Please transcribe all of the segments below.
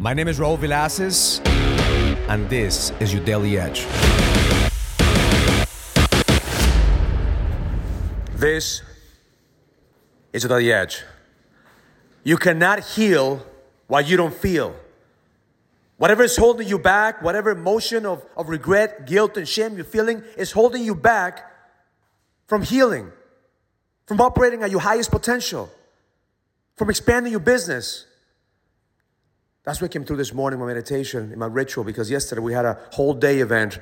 My name is Raul Villacis, and this is your Daily Edge. This is your Daily Edge. You cannot heal what you don't feel. Whatever is holding you back, whatever emotion of, of regret, guilt, and shame you're feeling is holding you back from healing, from operating at your highest potential, from expanding your business. That's what came through this morning, my meditation, in my ritual, because yesterday we had a whole day event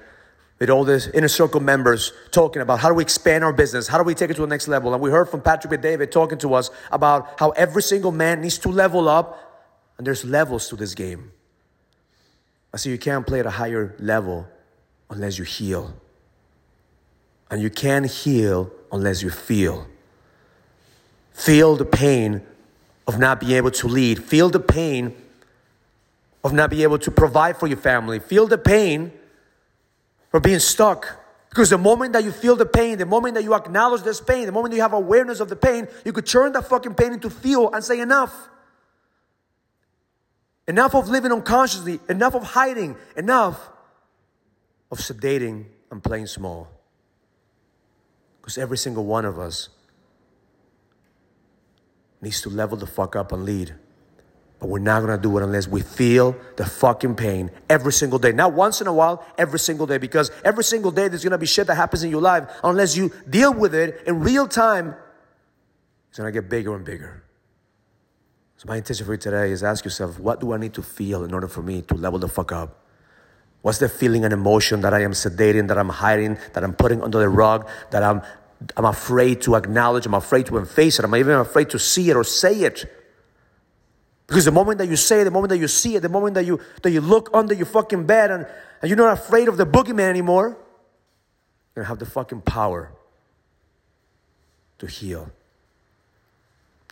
with all these inner circle members talking about how do we expand our business, how do we take it to the next level. And we heard from Patrick and David talking to us about how every single man needs to level up, and there's levels to this game. I say you can't play at a higher level unless you heal. And you can't heal unless you feel. Feel the pain of not being able to lead. Feel the pain of not being able to provide for your family. Feel the pain for being stuck. Because the moment that you feel the pain, the moment that you acknowledge this pain, the moment you have awareness of the pain, you could turn that fucking pain into fuel and say, enough. Enough of living unconsciously, enough of hiding, enough of sedating and playing small. Because every single one of us needs to level the fuck up and lead. But we're not gonna do it unless we feel the fucking pain every single day. Not once in a while, every single day. Because every single day there's gonna be shit that happens in your life. Unless you deal with it in real time, it's gonna get bigger and bigger. So my intention for you today is ask yourself, what do I need to feel in order for me to level the fuck up? What's the feeling and emotion that I am sedating, that I'm hiding, that I'm putting under the rug, that I'm I'm afraid to acknowledge, I'm afraid to face it, I'm even afraid to see it or say it. Because the moment that you say it, the moment that you see it, the moment that you that you look under your fucking bed and, and you're not afraid of the boogeyman anymore, you're gonna have the fucking power to heal.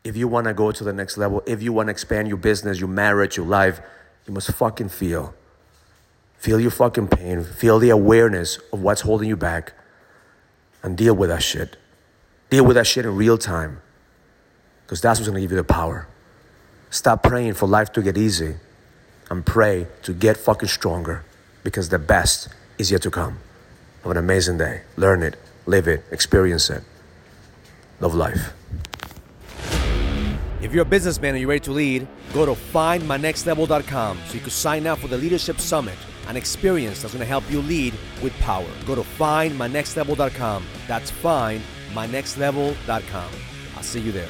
If you wanna go to the next level, if you wanna expand your business, your marriage, your life, you must fucking feel. Feel your fucking pain. Feel the awareness of what's holding you back and deal with that shit. Deal with that shit in real time. Because that's what's gonna give you the power. Stop praying for life to get easy and pray to get fucking stronger because the best is yet to come. Have an amazing day. Learn it, live it, experience it. Love life. If you're a businessman and you're ready to lead, go to findmynextlevel.com so you can sign up for the Leadership Summit, an experience that's going to help you lead with power. Go to findmynextlevel.com. That's findmynextlevel.com. I'll see you there.